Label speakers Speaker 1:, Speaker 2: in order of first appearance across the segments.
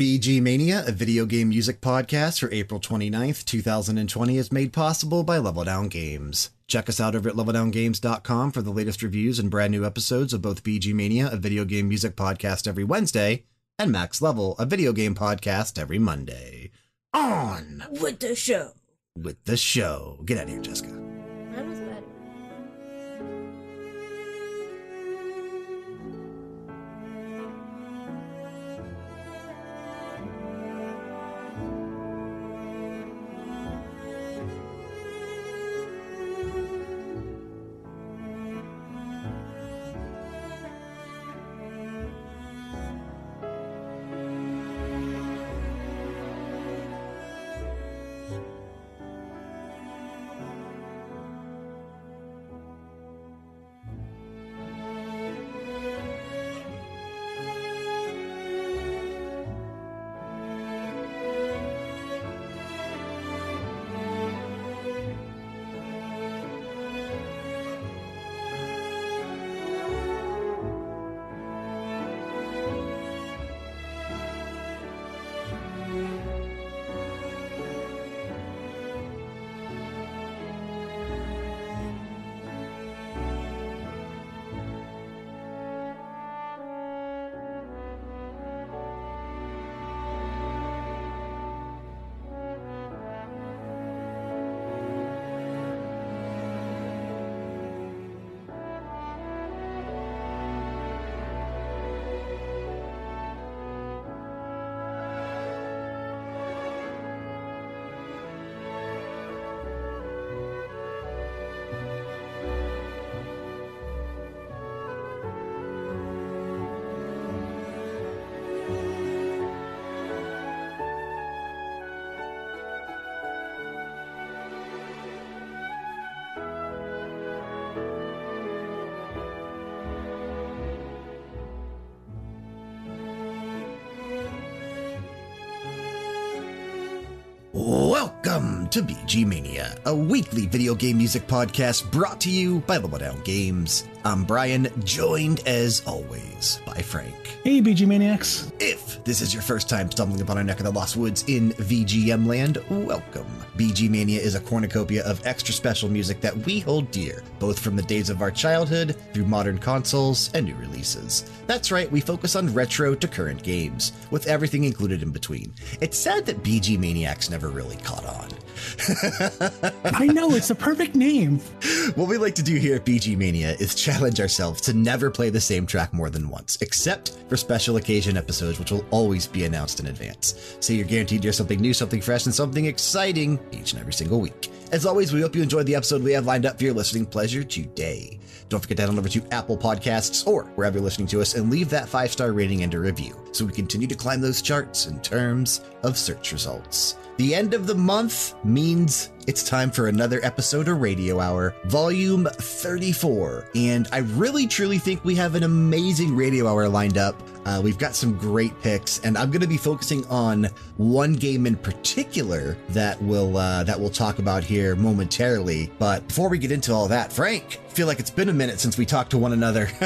Speaker 1: VG Mania, a video game music podcast for April 29th, 2020, is made possible by Level Down Games. Check us out over at leveldowngames.com for the latest reviews and brand new episodes of both VG Mania, a video game music podcast every Wednesday, and Max Level, a video game podcast every Monday. On
Speaker 2: with the show.
Speaker 1: with the show. Get out of here, Jessica. Welcome to VG Mania, a weekly video game music podcast brought to you by Level Down Games. I'm Brian, joined as always by Frank.
Speaker 3: Hey, VG Maniacs.
Speaker 1: If this is your first time stumbling upon our neck of the Lost Woods in VGM land, welcome. VG Mania is a cornucopia of extra special music that we hold dear, both from the days of our childhood through modern consoles and new releases. That's right, we focus on retro to current games, with everything included in between. It's sad that VG Maniacs never really caught on.
Speaker 3: I know, it's the perfect name.
Speaker 1: What we like to do here at VG Mania is challenge ourselves to never play the same track more than once, except for special occasion episodes, which will always be announced in advance. So you're guaranteed to hear something new, something fresh, and something exciting each and every single week. As always, we hope you enjoyed the episode we have lined up for your listening pleasure today. Don't forget to head on over to Apple Podcasts or wherever you're listening to us and leave that five star rating and a review so we continue to climb those charts in terms of search results. The end of the month means it's time for another episode of Radio Hour, volume 34. And I really truly think we have an amazing Radio Hour lined up. Uh, we've got some great picks, and I'm going to be focusing on one game in particular that we'll, uh, that we'll talk about here momentarily. But before we get into all that, Frank, feel like it's been a minute since we talked to one another.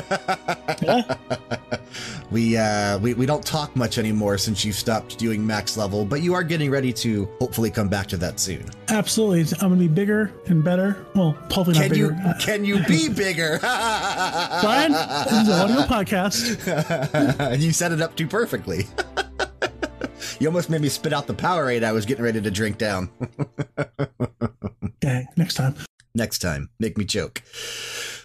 Speaker 1: we, uh, we we don't talk much anymore since you stopped doing max level, but you are getting ready to hopefully come back to that soon.
Speaker 3: Absolutely. I'm going to be bigger and better. Well, hopefully not
Speaker 1: Can you
Speaker 3: bigger. Uh,
Speaker 1: can you be bigger?
Speaker 3: Brian, this is an audio podcast.
Speaker 1: you set it up too perfectly. you almost made me spit out the Powerade I was getting ready to drink down.
Speaker 3: Dang, next time.
Speaker 1: Next time, make me choke.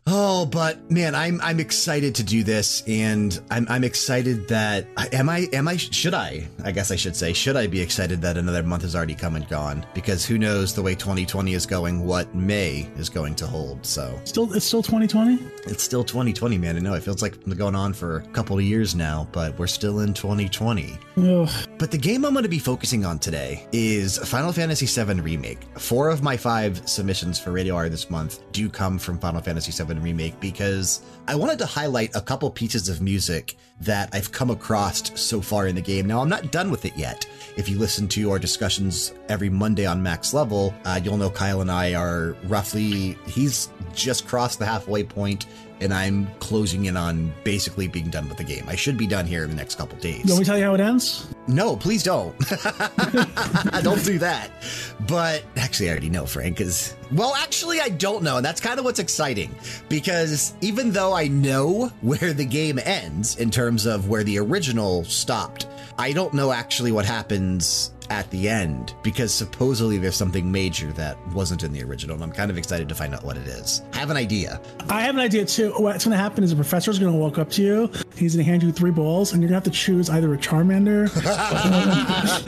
Speaker 1: Oh, but man, I'm I'm excited to do this, and I'm I'm excited that am I am I should I I guess I should say should I be excited that another month has already come and gone because who knows the way 2020 is going, what May is going to hold. So
Speaker 3: Still, it's still 2020.
Speaker 1: it's still 2020, man. I know it feels like it's going on for a couple of years now, but we're still in 2020.
Speaker 3: Ugh.
Speaker 1: But the game I'm going to be focusing on today is Final Fantasy VII Remake. Four of my five submissions for Radio Hour this month do come from Final Fantasy VII Remake because I wanted to highlight a couple pieces of music that I've come across so far in the game. Now, I'm not done with it yet. If you listen to our discussions every Monday on Max Level, uh, you'll know Kyle and I are roughly, he's just crossed the halfway point and I'm closing in on basically being done with the game. I should be done here in the next couple days.
Speaker 3: Want me tell you how it ends?
Speaker 1: No, please don't. don't do that. But actually, I already know, Frank, because, well, actually, I don't know. And that's kind of what's exciting because even though I know where the game ends in terms of where the original stopped, I don't know actually what happens at the end because supposedly there's something major that wasn't in the original. And I'm kind of excited to find out what it is. I have an idea.
Speaker 3: I have an idea too. What's going to happen is a is going to walk up to you. He's going to hand you three balls, and you're going to have to choose either a Charmander.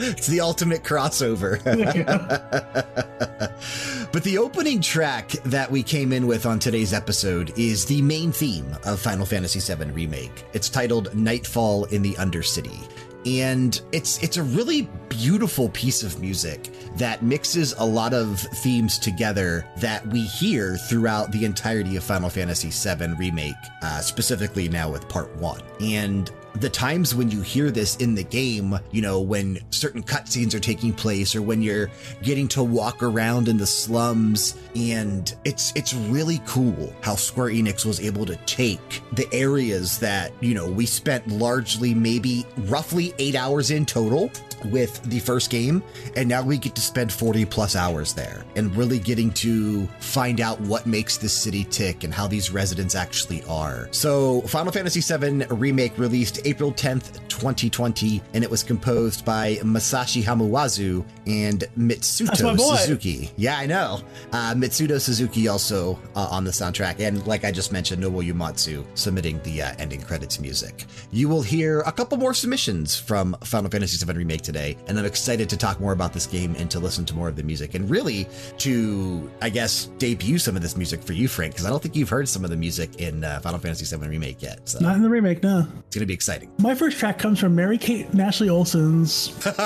Speaker 1: it's the ultimate crossover. but the opening track that we came in with on today's episode is the main theme of Final Fantasy VII Remake. It's titled Nightfall in the Undercity and it's it's a really beautiful piece of music that mixes a lot of themes together that we hear throughout the entirety of Final Fantasy VII Remake, uh, specifically now with Part 1. And the times when you hear this in the game, you know, when certain cutscenes are taking place or when you're getting to walk around in the slums and it's it's really cool how Square Enix was able to take the areas that, you know, we spent largely maybe roughly 8 hours in total with the first game, and now we get to spend 40 plus hours there and really getting to find out what makes this city tick and how these residents actually are. So, Final Fantasy VII Remake released April 10th, 2020, and it was composed by Masashi Hamauzu and Mitsuto Suzuki. Yeah, I know. Uh, Mitsuto Suzuki also uh, on the soundtrack, and like I just mentioned, Nobuo Uematsu submitting the uh, ending credits music. You will hear a couple more submissions from Final Fantasy VII Remake today, and I'm excited to talk more about this game and to listen to more of the music, and really to, I guess, debut some of this music for you, Frank, because I don't think you've heard some of the music in uh, Final Fantasy VII Remake yet. So
Speaker 3: Not in the remake, no.
Speaker 1: It's going to be exciting.
Speaker 3: My first track comes from Mary Kate and Ashley Olsen's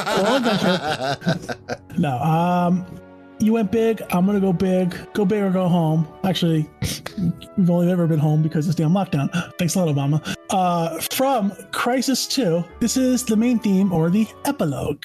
Speaker 3: no, um, you went big. I'm gonna go big. Go big or go home. Actually, we've only ever been home because this damn lockdown. Thanks a lot, Obama. Uh, from Crysis 2, this is the main theme or the epilogue.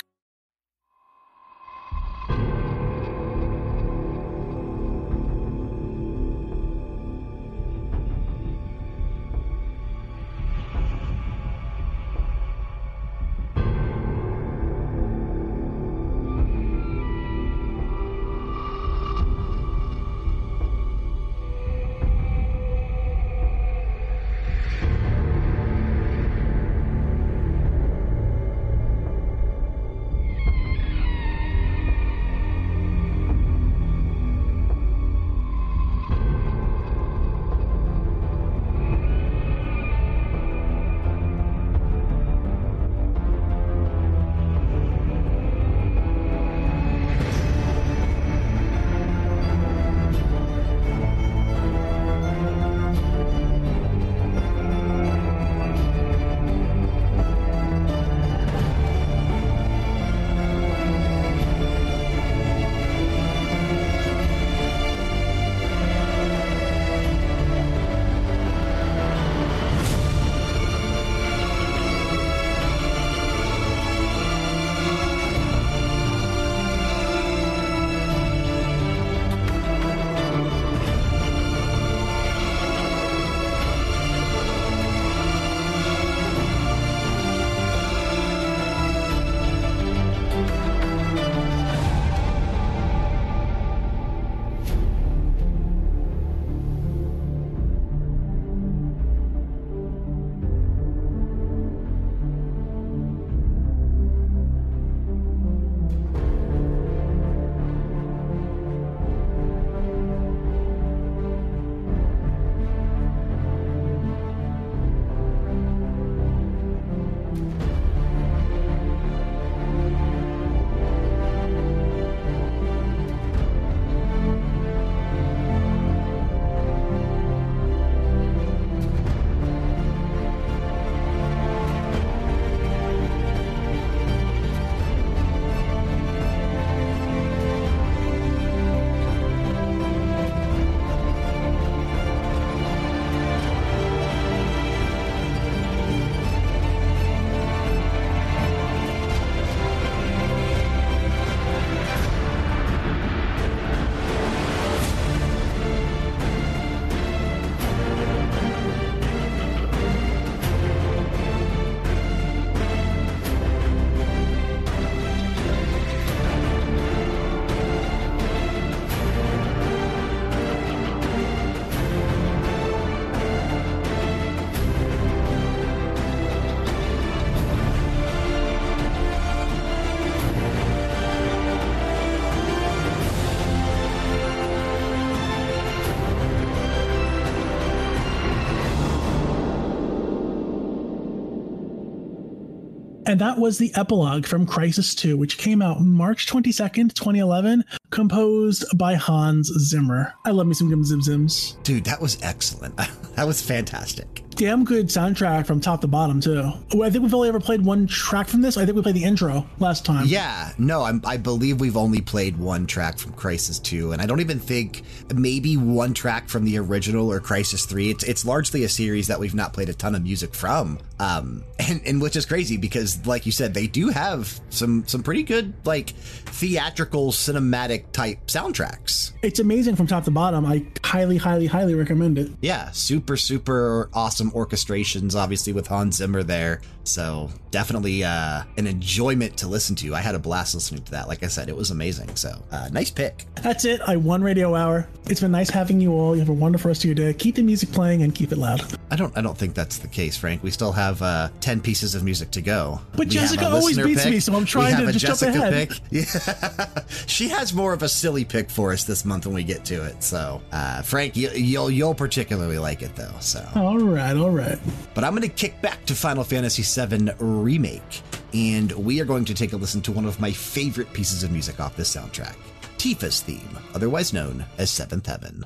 Speaker 3: And that was the epilogue from Crysis 2, which came out March 22nd, 2011, composed by Hans Zimmer. I love me some Gim Zim Zims.
Speaker 1: Dude, that was excellent. that was fantastic.
Speaker 3: Damn good soundtrack from top to bottom, too. I think we've only ever played one track from this. I think we played the intro last time.
Speaker 1: Yeah, no, I'm, I believe we've only played one track from Crysis 2, and I don't even think maybe one track from the original or Crysis 3. It's, it's largely a series that we've not played a ton of music from, um, and, and which is crazy because, like you said, they do have some, some pretty good, like, theatrical, cinematic type soundtracks.
Speaker 3: It's amazing from top to bottom. I highly, highly, highly recommend it.
Speaker 1: Yeah, super, super awesome orchestrations, obviously, with Hans Zimmer there. So definitely uh, an enjoyment to listen to. I had a blast listening to that. Like I said, it was amazing. So uh, nice pick.
Speaker 3: That's it. I won Radio Hour. It's been nice having you all. You have a wonderful rest of your day. Keep the music playing and keep it loud.
Speaker 1: I don't. I don't think that's the case, Frank. We still have uh, ten pieces of music to go.
Speaker 3: But
Speaker 1: We
Speaker 3: Jessica always beats
Speaker 1: pick.
Speaker 3: me, so I'm trying
Speaker 1: have
Speaker 3: to
Speaker 1: a
Speaker 3: just jump
Speaker 1: Jessica
Speaker 3: ahead.
Speaker 1: pick. Yeah, she has more of a silly pick for us this month when we get to it. So, uh, Frank, you, you'll you'll particularly like it though. So.
Speaker 3: All right, all right.
Speaker 1: But I'm going to kick back to Final Fantasy VII Remake, and we are going to take a listen to one of my favorite pieces of music off this soundtrack Tifa's theme, otherwise known as Seventh Heaven.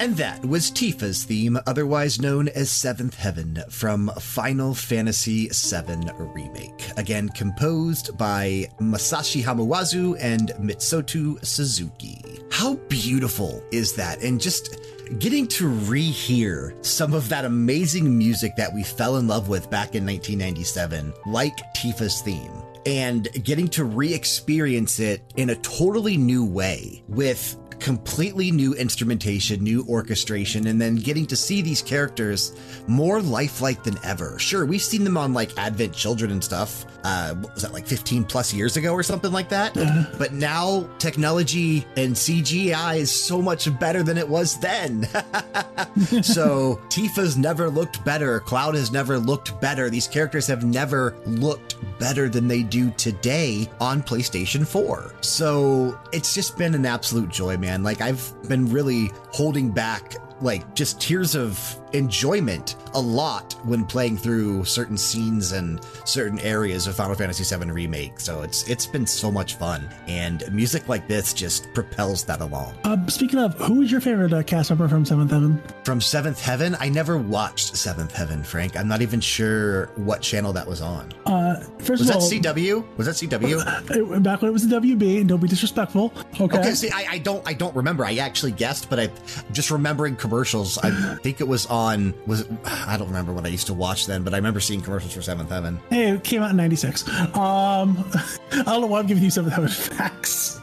Speaker 1: And that was Tifa's theme, otherwise known as Seventh Heaven, from Final Fantasy VII Remake. Again, composed by Masashi Hamauzu and Mitsuto Suzuki. How beautiful is that? And just getting to rehear some of that amazing music that we fell in love with back in 1997, like Tifa's theme and getting to re experience it in a totally new way with completely new instrumentation, new orchestration, and then getting to see these characters more lifelike than ever. Sure, we've seen them on like Advent Children and stuff. Uh, what was that like 15 plus years ago or something like that? But now technology and CGI is so much better than it was then. so Tifa's never looked better. Cloud has never looked better. These characters have never looked better than they do today on PlayStation 4. So it's just been an absolute joy, man. Like I've been really holding back like just tears of enjoyment a lot when playing through certain scenes and certain areas of Final Fantasy VII Remake. So it's it's been so much fun, and music like this just propels that along.
Speaker 3: Uh, speaking of, who is your favorite uh, cast member from Seventh Heaven?
Speaker 1: From Seventh Heaven, I never watched Seventh Heaven, Frank. I'm not even sure what channel that was on.
Speaker 3: Uh, first
Speaker 1: Was
Speaker 3: of
Speaker 1: that CW? Was that CW?
Speaker 3: back when it was the WB, and don't be disrespectful. Okay.
Speaker 1: Okay, see, I, I don't, I don't remember. I actually guessed, but I, just remembering commercials. I think it was on. Was I don't remember when I used to watch then, but I remember seeing commercials for Seventh Heaven.
Speaker 3: Hey, it came out in '96. Um, I don't know why I'm giving you Seventh Heaven facts.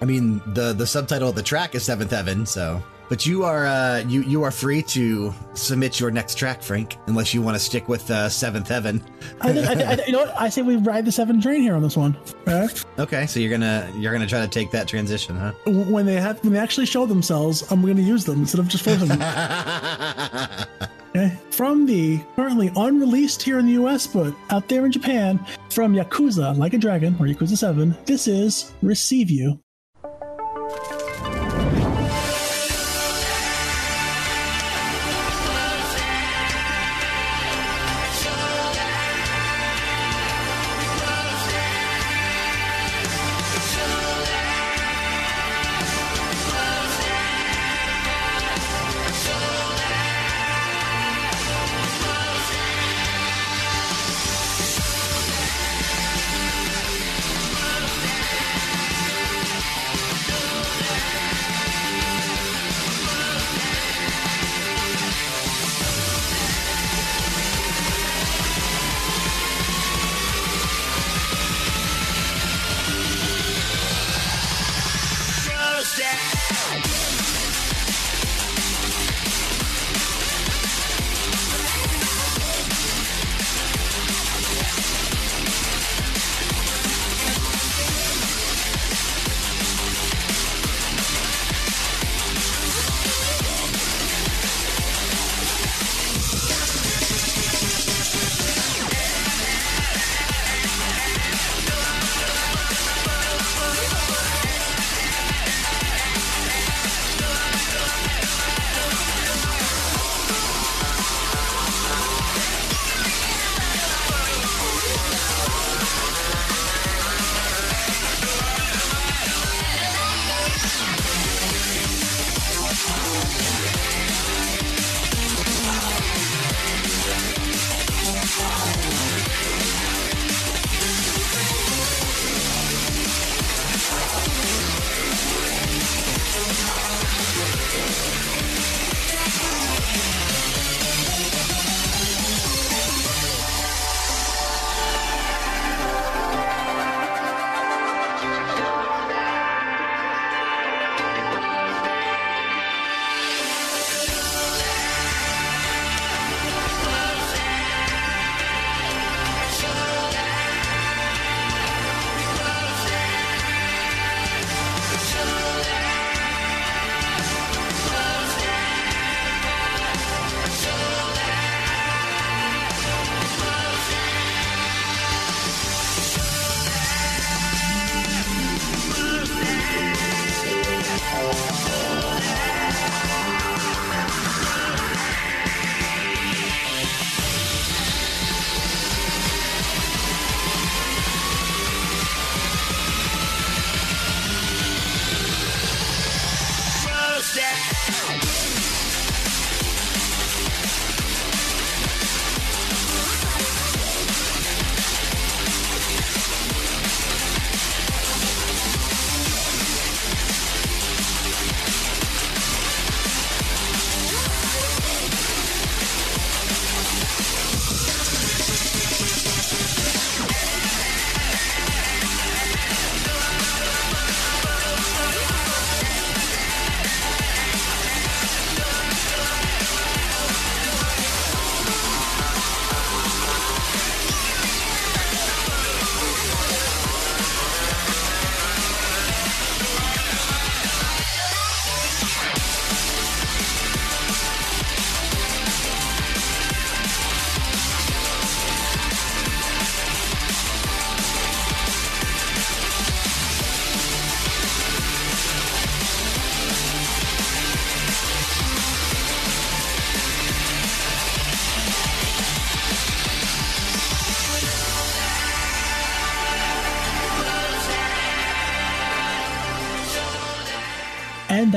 Speaker 1: I mean, the the subtitle of the track is Seventh Heaven, so. But you are uh, you you are free to submit your next track, Frank, unless you want to stick with uh, Seventh Heaven.
Speaker 3: I think, I think, I you know what? I say we ride the seven train here on this one. Okay?
Speaker 1: Okay, so you're gonna you're gonna try to take that transition, huh?
Speaker 3: When they have, when they actually show themselves, I'm going to use them instead of just forcing them. Okay. From the currently unreleased here in the US, but out there in Japan, from Yakuza Like a Dragon, or Yakuza 7, this is Receive You.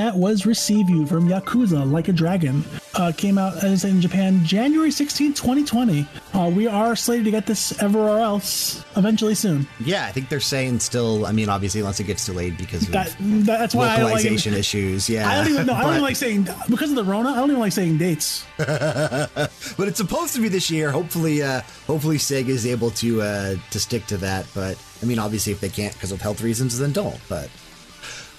Speaker 3: That was Receive You from Yakuza Like a Dragon. Uh, came out as in Japan January 16, 2020. Uh, we are slated to get this everywhere else eventually soon.
Speaker 1: Yeah, I think they're saying still. I mean, obviously, unless it gets delayed because of
Speaker 3: That, that's why I like
Speaker 1: localization issues. Yeah,
Speaker 3: I don't even know. I don't even like saying because of the Rona. I don't even like saying dates.
Speaker 1: but it's supposed to be this year. Hopefully, uh, hopefully Sega is able to uh, to stick to that. But I mean, obviously, if they can't because of health reasons, then don't. But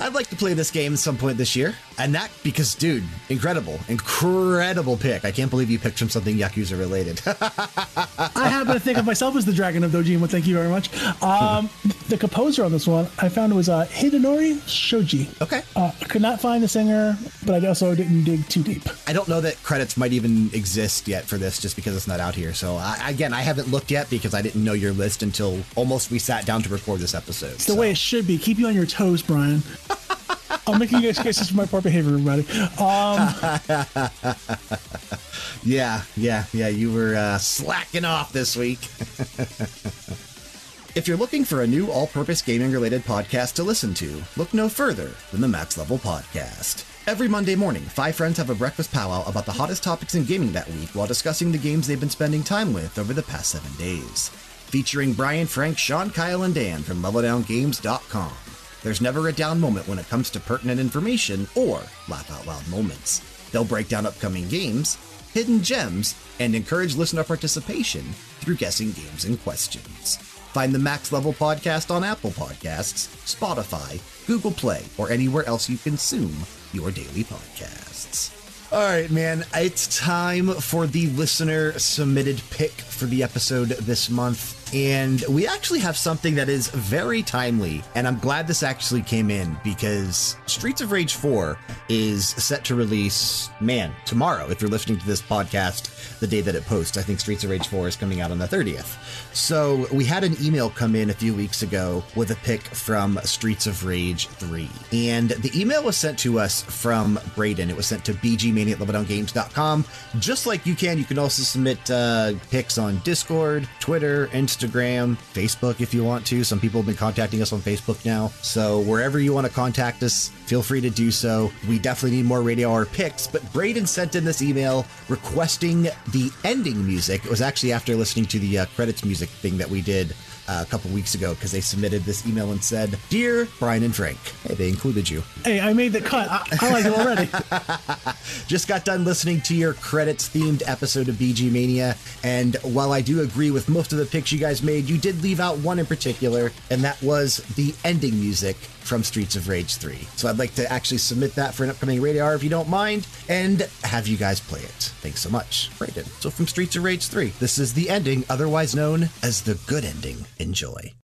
Speaker 1: I'd like to play this game at some point this year, and that because, dude, incredible, incredible pick. I can't believe you picked from something Yakuza related.
Speaker 3: I happen to think of myself as the Dragon of Dojima. Thank you very much. Um, the composer on this one, I found it was uh, Hidenori Shoji.
Speaker 1: okay.
Speaker 3: Uh, I could not find the singer, but I also didn't dig too deep.
Speaker 1: I don't know that credits might even exist yet for this, just because it's not out here. So I, again, I haven't looked yet because I didn't know your list until almost we sat down to record this episode.
Speaker 3: It's the way it should be. Keep you on your toes, Brian. I'm making excuses for my poor behavior, everybody. Um,
Speaker 1: Yeah, yeah, yeah. You were uh, slacking off this week. if you're looking for a new all purpose gaming related podcast to listen to, look no further than the Max Level Podcast. Every Monday morning, five friends have a breakfast powwow about the hottest topics in gaming that week while discussing the games they've been spending time with over the past seven days. Featuring Brian, Frank, Sean, Kyle, and Dan from LevelDownGames.com. There's never a down moment when it comes to pertinent information or laugh out loud moments. They'll break down upcoming games, hidden gems, and encourage listener participation through guessing games and questions. Find the Max Level Podcast on Apple Podcasts, Spotify, Google Play, or anywhere else you consume your daily podcasts. All right, man, it's time for the listener submitted pick for the episode this month. And we actually have something that is very timely. And I'm glad this actually came in because Streets of Rage 4 is set to release, man, tomorrow. If you're listening to this podcast the day that it posts, I think Streets of Rage 4 is coming out on the 30th. So we had an email come in a few weeks ago with a pick from Streets of Rage 3. And the email was sent to us from Braden. It was sent to vgmania. Just like you can, you can also submit uh, picks on Discord, Twitter, Instagram, Facebook if you want to. Some people have been contacting us on Facebook now. So wherever you want to contact us, feel free to do so. We definitely need more Radio picks, but Braden sent in this email requesting the ending music. It was actually after listening to the uh, credits music thing that we did Uh, a couple weeks ago because they submitted this email and said, Dear Brian and Frank, hey, they included you.
Speaker 3: hey, I made the cut. I, I like it already.
Speaker 1: Just got done listening to your credits themed episode of VG Mania, and while I do agree with most of the picks you guys made, you did leave out one in particular, and that was the ending music from Streets of Rage 3. So I'd like to actually submit that for an upcoming radio hour if you don't mind, and have you guys play it. Thanks so much, Brayden. So from Streets of Rage 3, this is the ending, otherwise known as the good ending. Enjoy.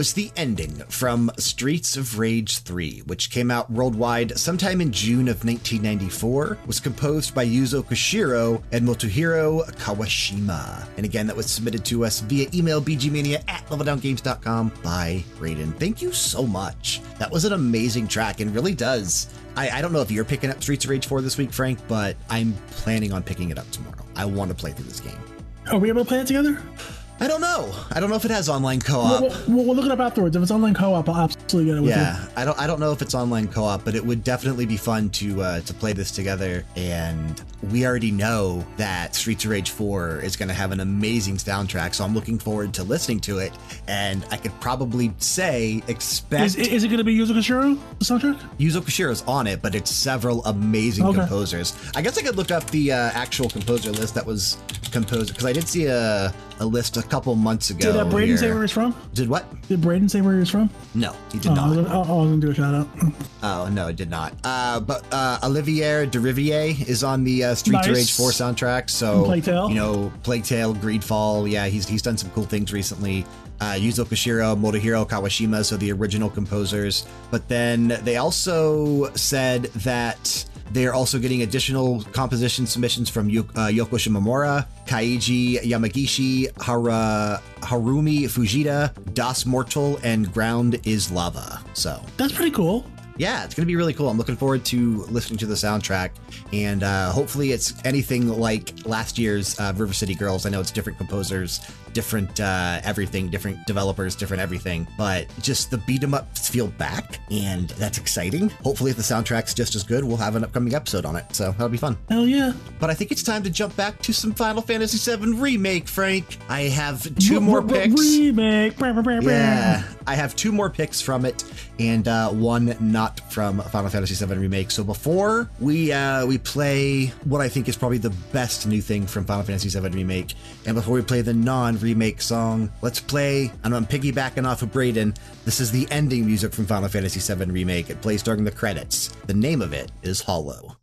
Speaker 1: Was the ending from Streets of Rage 3, which came out worldwide sometime in June of 1994, was composed by Yuzo Koshiro and Motohiro Kawashima. And again, that was submitted to us via email vgmania at leveldowngames.com by Braden. Thank you so much. That was an amazing track and really does. I, I don't know if you're picking up Streets of Rage 4 this week, Frank, but I'm planning on picking it up tomorrow. I want to play through this game.
Speaker 3: Are we able to play it together?
Speaker 1: I don't know. I don't know if it has online co-op.
Speaker 3: We'll, we'll, we'll look it up afterwards. If it's online co-op, I'll absolutely get it with it.
Speaker 1: Yeah, I don't. I don't know if it's online co-op, but it would definitely be fun to uh, to play this together. And we already know that Streets of Rage 4 is going to have an amazing soundtrack, so I'm looking forward to listening to it. And I could probably say expect
Speaker 3: Is, is it going to be Yuzo Koshiro, soundtrack?
Speaker 1: Yuzo Koshiro's on it, but it's several amazing
Speaker 3: Okay.
Speaker 1: composers. I guess I could look up the uh, actual composer list that was composed because I did see a, a list a couple months ago.
Speaker 3: Did uh, Braden say
Speaker 1: here.
Speaker 3: where he's from?
Speaker 1: Did what?
Speaker 3: Did Braden say where he was from?
Speaker 1: No, he did
Speaker 3: Oh,
Speaker 1: not.
Speaker 3: gonna- I, was going to do a shout out.
Speaker 1: Oh no, it did not. Uh, but uh, Olivier Derivier is on the uh, Streets of
Speaker 3: Nice.
Speaker 1: Rage 4 soundtrack. So
Speaker 3: Plague Tale.
Speaker 1: you know, Plague Tale, Greedfall. Yeah, he's he's done some cool things recently. Uh, Yuzo Koshiro, Motohiro Kawashima, so the original composers. But then they also said that they're also getting additional composition submissions from Yo- uh, Yoko Shimomura, Keiji Yamagishi, Hara, Harumi Fujita, Das Mortal, and Ground is Lava. So
Speaker 3: That's pretty cool.
Speaker 1: Yeah, it's going to be really cool. I'm looking forward to listening to the soundtrack, and uh, hopefully, it's anything like last year's uh, River City Girls. I know it's different composers, different uh, everything, different developers, different everything, but just the beat 'em ups feel back, and that's exciting. Hopefully, if the soundtrack's just as good, we'll have an upcoming episode on it, so that'll be fun.
Speaker 3: Hell yeah.
Speaker 1: But I think it's time to jump back to some Final Fantasy VII Remake, Frank. I have two more picks.
Speaker 3: Remake.
Speaker 1: Yeah, I have two more picks from it, and uh, one not from Final Fantasy VII Remake. So before we uh, we play what I think is probably the best new thing from Final Fantasy VII Remake, and before we play the non-remake song, let's play. And I'm piggybacking off of Braden. This is the ending music from Final Fantasy VII Remake. It plays during the credits. The name of it is Hollow.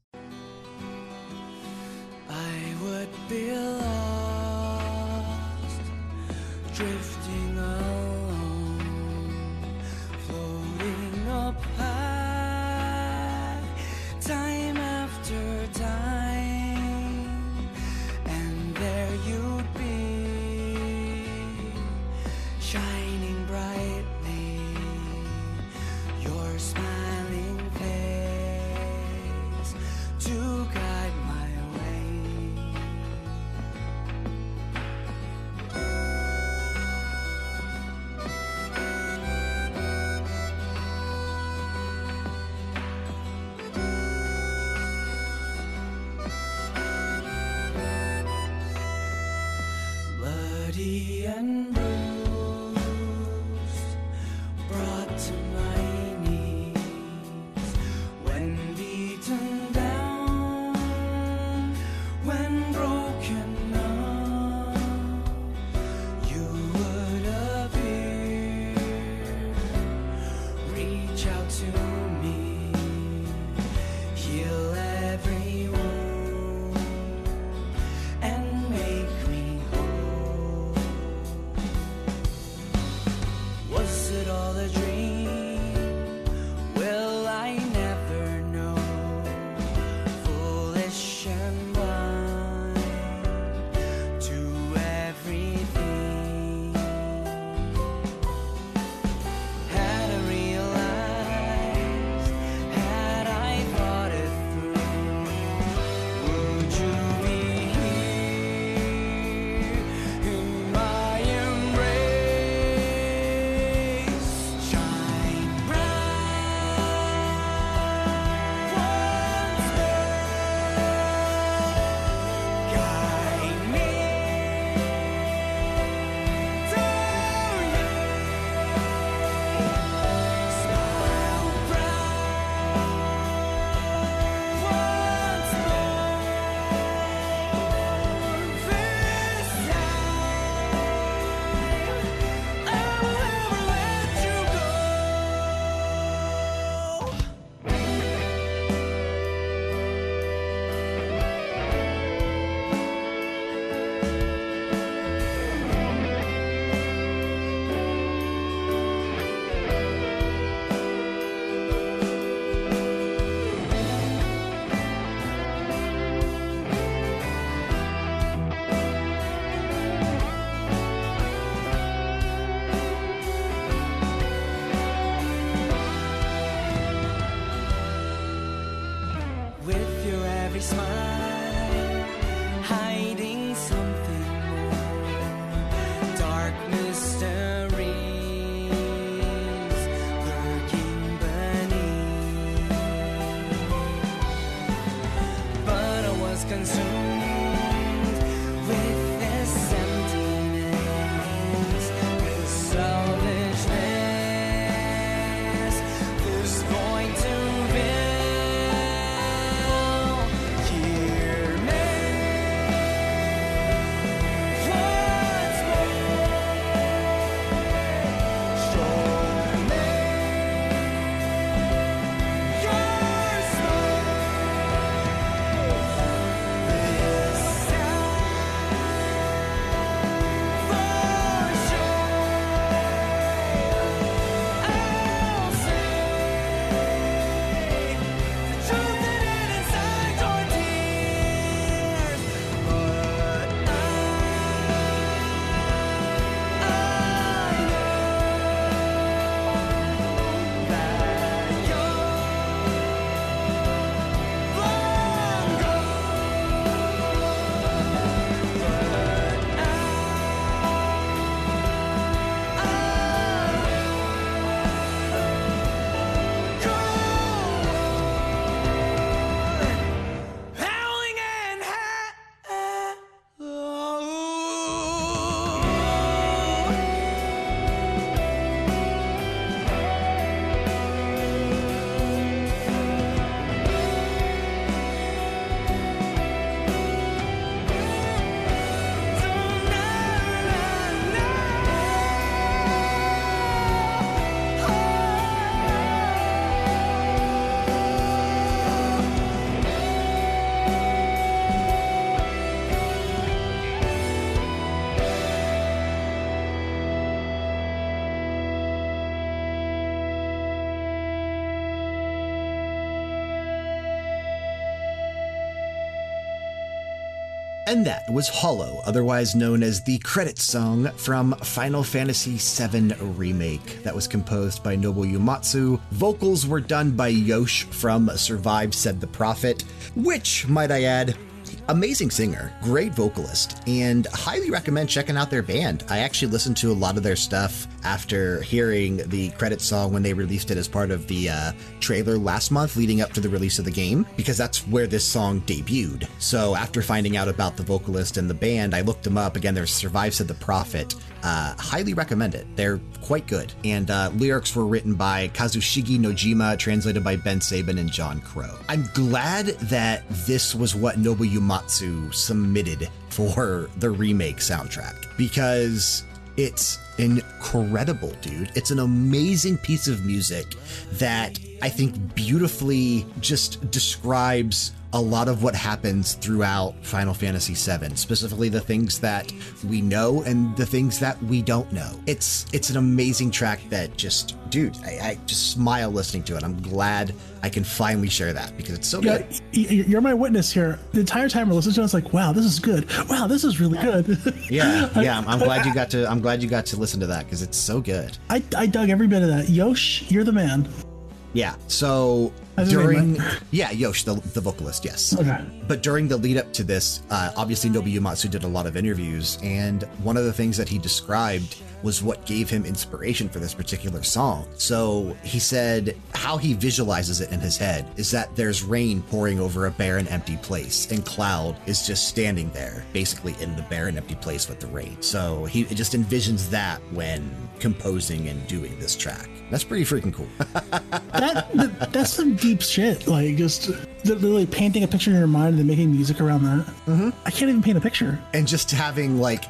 Speaker 4: And that
Speaker 1: was Hollow, otherwise known as the credit song from Final Fantasy VII Remake. That was composed by Nobuo Uematsu. Vocals were done by Yosh from Survive Said the Prophet, which, might I add, amazing singer, great vocalist, and highly recommend checking out their band. I actually listened to a lot of their stuff after hearing the credit song when they released it as part of the uh, trailer last month leading up to the release of the game, because that's where this song debuted. So after finding out about the vocalist and the band, I looked them up. Again, there's Survive Said the Prophet. Uh, highly recommend it. They're quite good. And uh, lyrics were written by Kazushige Nojima, translated by Ben Sabin and John Crow. I'm glad that this was what Nobuo Uematsu submitted for the remake soundtrack because it's incredible, dude. It's an amazing piece of music that I think beautifully just describes a lot of what happens throughout Final Fantasy VII, specifically the things that we know and the things that we don't know. It's it's an amazing track that just, dude, I, I just smile listening to it. I'm glad I can finally share that because it's so
Speaker 3: Yeah,
Speaker 1: good.
Speaker 3: you're my witness here. The entire time we're listening to it, it's like, wow, this is good. Wow, this is really good.
Speaker 1: Yeah, yeah. I'm, I'm glad you got to. I'm glad you got to listen to that because it's so good.
Speaker 3: I, I dug every bit of that. Yosh, you're the man.
Speaker 1: Yeah. So
Speaker 3: How's his name,
Speaker 1: during, yeah, Yosh, the, the vocalist, yes.
Speaker 3: Okay.
Speaker 1: But during the lead up to this, uh, obviously Nobuo Uematsu did a lot of interviews, and one of the things that he described was what gave him inspiration for this particular song. So he said how he visualizes it in his head is that there's rain pouring over a barren, empty place, and Cloud is just standing there, basically in the barren, empty place with the rain. So he just envisions that when composing and doing this track. That's pretty freaking cool.
Speaker 3: That, that that's some deep shit. Like just literally painting a picture in your mind and then making music around that. Mm-hmm. I can't even paint a picture.
Speaker 1: and just having like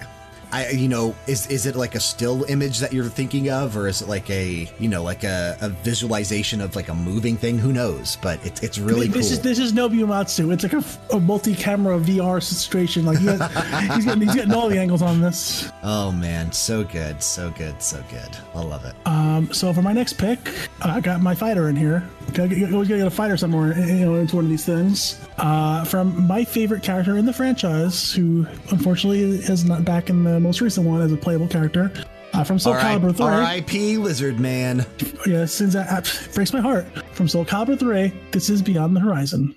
Speaker 1: I, you know, is is it like a still image that you're thinking of, or is it like a, you know, like a, a visualization of like a moving thing? Who knows? But it's it's really
Speaker 3: this
Speaker 1: cool.
Speaker 3: is this is Uematsu. It's like a, a multi-camera VR situation. Like he has, he's getting he's getting all the angles on this.
Speaker 1: oh man, so good, so good, so good. I love it.
Speaker 3: Um, so for my next pick, I got my fighter in here. Gotta get, always gotta get a fighter somewhere, you know, into one of these things. Uh, from my favorite character in the franchise, who unfortunately is not back in the most recent one as a playable character. Uh, from Soul Calibur 3.
Speaker 1: R.I.P. Lizard Man.
Speaker 3: Yeah, since that, that breaks my heart. From Soul Calibur 3, this is Beyond the Horizon.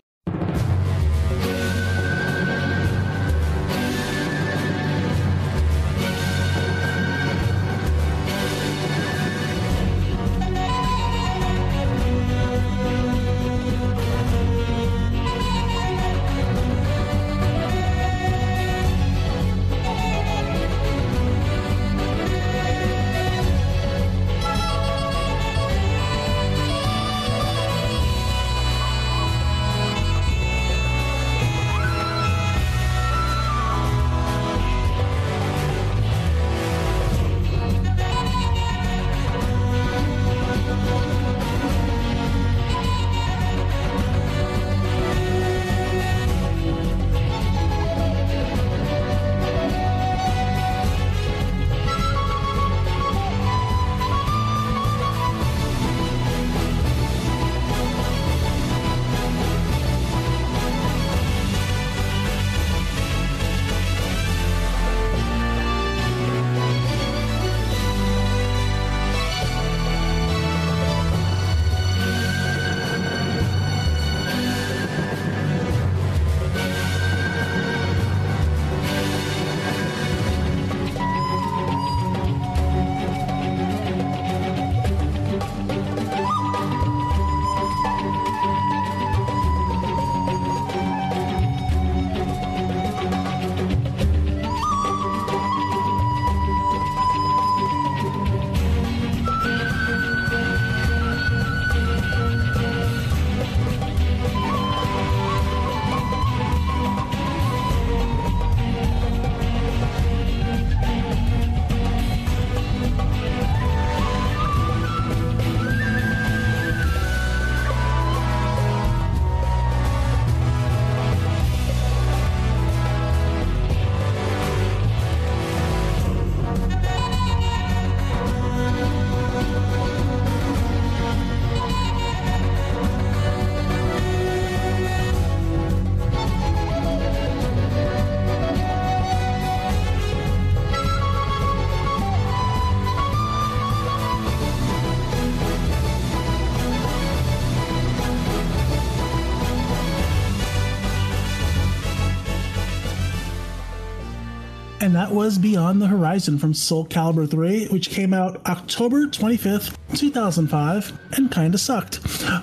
Speaker 3: And that was Beyond the Horizon from Soul Calibur 3, which came out October 25th, 2005, and kind of sucked.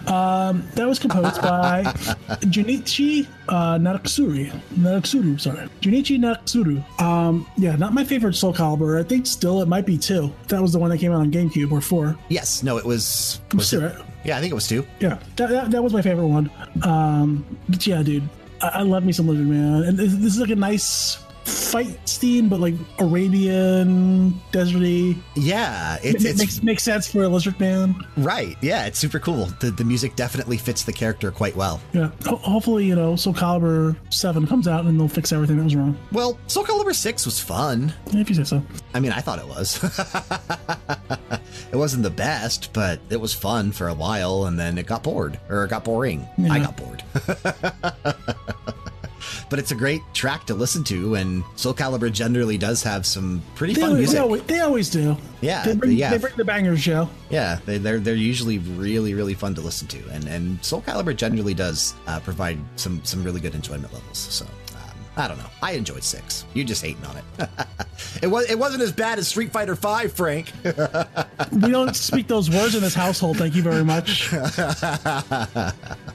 Speaker 3: Um, that was composed by Junichi uh, Naraksuri. Naraksuru, sorry. Junichi Naraksuru. Um, yeah, not my favorite Soul Calibur. I think still it might be two. That was the one that came out on GameCube or four.
Speaker 1: Yes, no, it was. Was it-. Yeah, I think it was two.
Speaker 3: Yeah, that, that, that was my favorite one. Um, but yeah, dude, I, I love me some Lizard Man, and this, this is like a nice fight scene, but like Arabian, deserty.
Speaker 1: Yeah,
Speaker 3: It,
Speaker 1: it's, it's
Speaker 3: makes makes sense for a Lizard Man.
Speaker 1: right. Yeah, it's super cool. The the music definitely fits the character quite well.
Speaker 3: Yeah, Ho- hopefully you know Soul Calibur Seven comes out and they'll fix everything that was wrong.
Speaker 1: Well, Soul Calibur Six was fun.
Speaker 3: If you say so.
Speaker 1: I mean, I thought it was. it wasn't the best, but it was fun for a while, and then it got bored or it got boring. I got bored. but it's a great track to listen to, and Soul Calibur generally does have some pretty
Speaker 3: They
Speaker 1: fun
Speaker 3: always,
Speaker 1: music.
Speaker 3: they, always, they always do.
Speaker 1: Yeah,
Speaker 3: they bring,
Speaker 1: yeah.
Speaker 3: they bring the bangers, Joe.
Speaker 1: Yeah, they, they're they're usually really really fun to listen to, and and Soul Calibur generally does uh, provide some some really good enjoyment levels. So. um, I don't know. I enjoyed six. You're just hating on it. it was. It wasn't as bad as Street Fighter Five, Frank.
Speaker 3: We don't speak those words in this household. Thank you very much.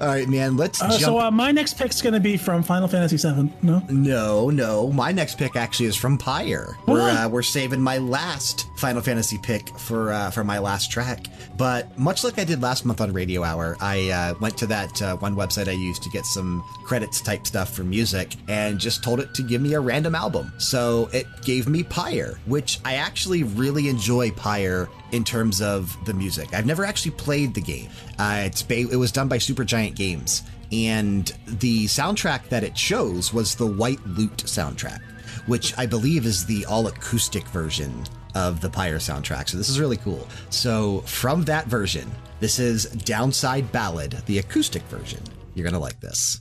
Speaker 1: All right, man. Let's
Speaker 3: Uh,
Speaker 1: jump.
Speaker 3: so uh, my next pick's going to be from Final Fantasy VII. No.
Speaker 1: no, no. My next pick actually is from Pyre. We're uh, we're saving my last Final Fantasy pick for uh, for my last track. But much like I did last month on Radio Hour, I uh, went to that uh, one website I used to get some credits type stuff for music and just told it to give me a random album. So it gave me Pyre, which I actually really enjoy Pyre in terms of the music. I've never actually played the game. Uh, it's it was done by Supergiant Games, and the soundtrack that it shows was the White Lute soundtrack, which I believe is the all acoustic version of the Pyre soundtrack. So this is really cool. So from that version, this is Downside Ballad, the acoustic version. You're gonna like this.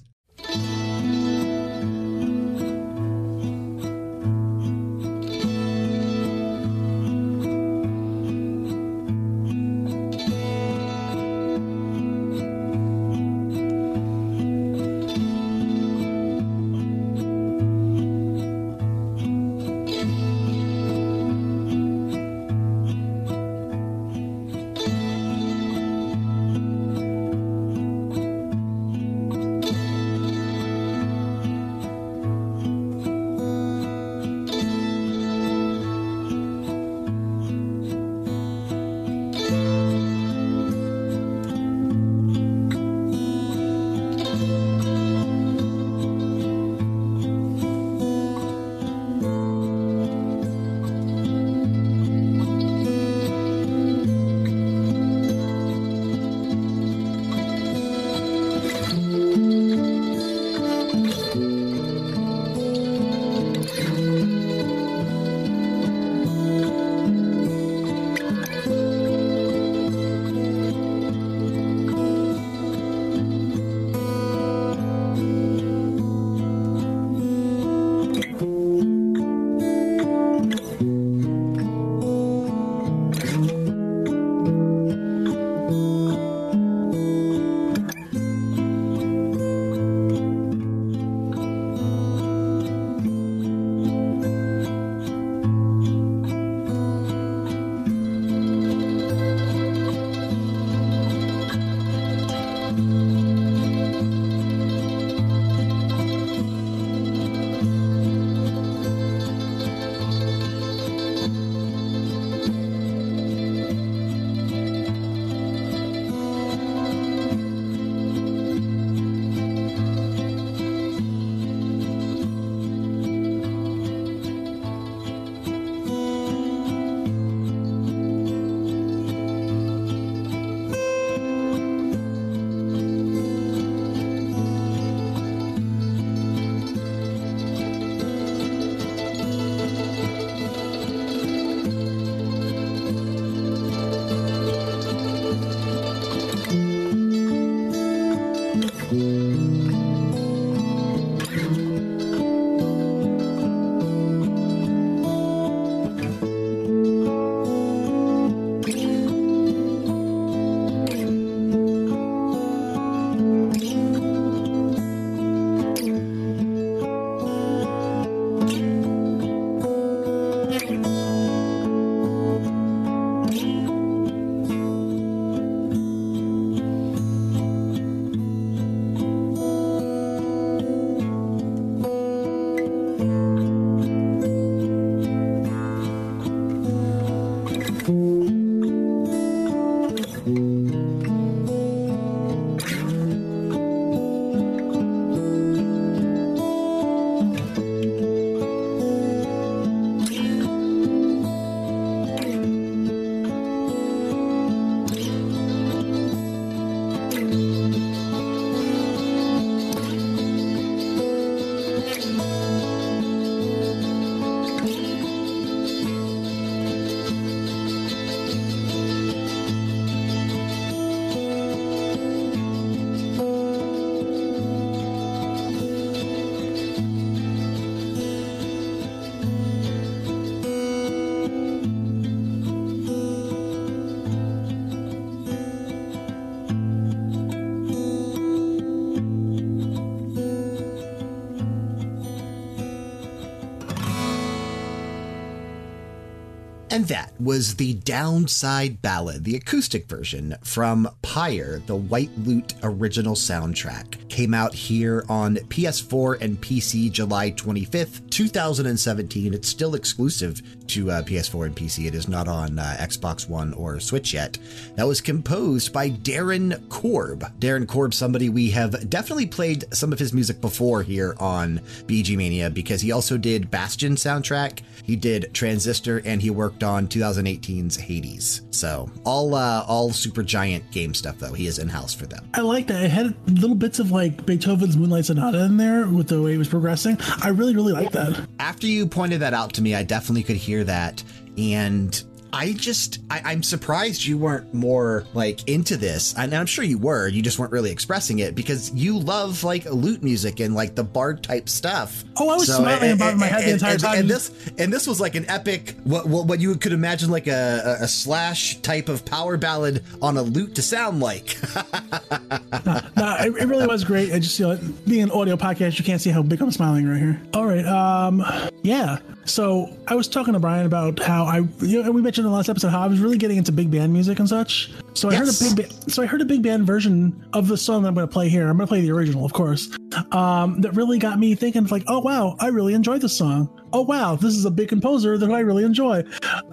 Speaker 1: And that was the Downside Ballad, the acoustic version from Pyre, the White Lute original soundtrack. Came out here on PS4 and PC July 25th, 2017. It's still exclusive to uh, PS4 and PC. It is not on uh, Xbox One or Switch yet. That was composed by Darren Korb. Darren Korb, somebody we have definitely played some of his music before here on VG Mania because he also did Bastion soundtrack, he did Transistor, and he worked on 2018's Hades. So all uh, all Supergiant game stuff though. He is in house for them.
Speaker 3: I like that. It had little bits of like Beethoven's Moonlight Sonata in there with the way it was progressing. I really, really like that.
Speaker 1: After you pointed that out to me, I definitely could hear that. And I just, I, I'm surprised you weren't more like into this. And I'm sure you were. You just weren't really expressing it because you love like lute music and like the bard type stuff.
Speaker 3: Oh, I was smiling about in my head the entire
Speaker 1: and,
Speaker 3: time.
Speaker 1: And this, and this was like an epic, what, what, what you could imagine like a, a, slash type of power ballad on a lute to sound like.
Speaker 3: no, it, it really was great. I just, you know, being an audio podcast, you can't see how big I'm smiling right here. All right. Um, yeah. So I was talking to Brian about how I, you know, and we mentioned in the last episode how I was really getting into big band music and such. So I
Speaker 1: Yes.
Speaker 3: heard a big, ba- so I heard a big band version of the song that I'm going to play here. I'm going to play the original, of course. Um, that really got me thinking, like, oh wow, I really enjoyed this song. Oh wow, this is a big composer that I really enjoy.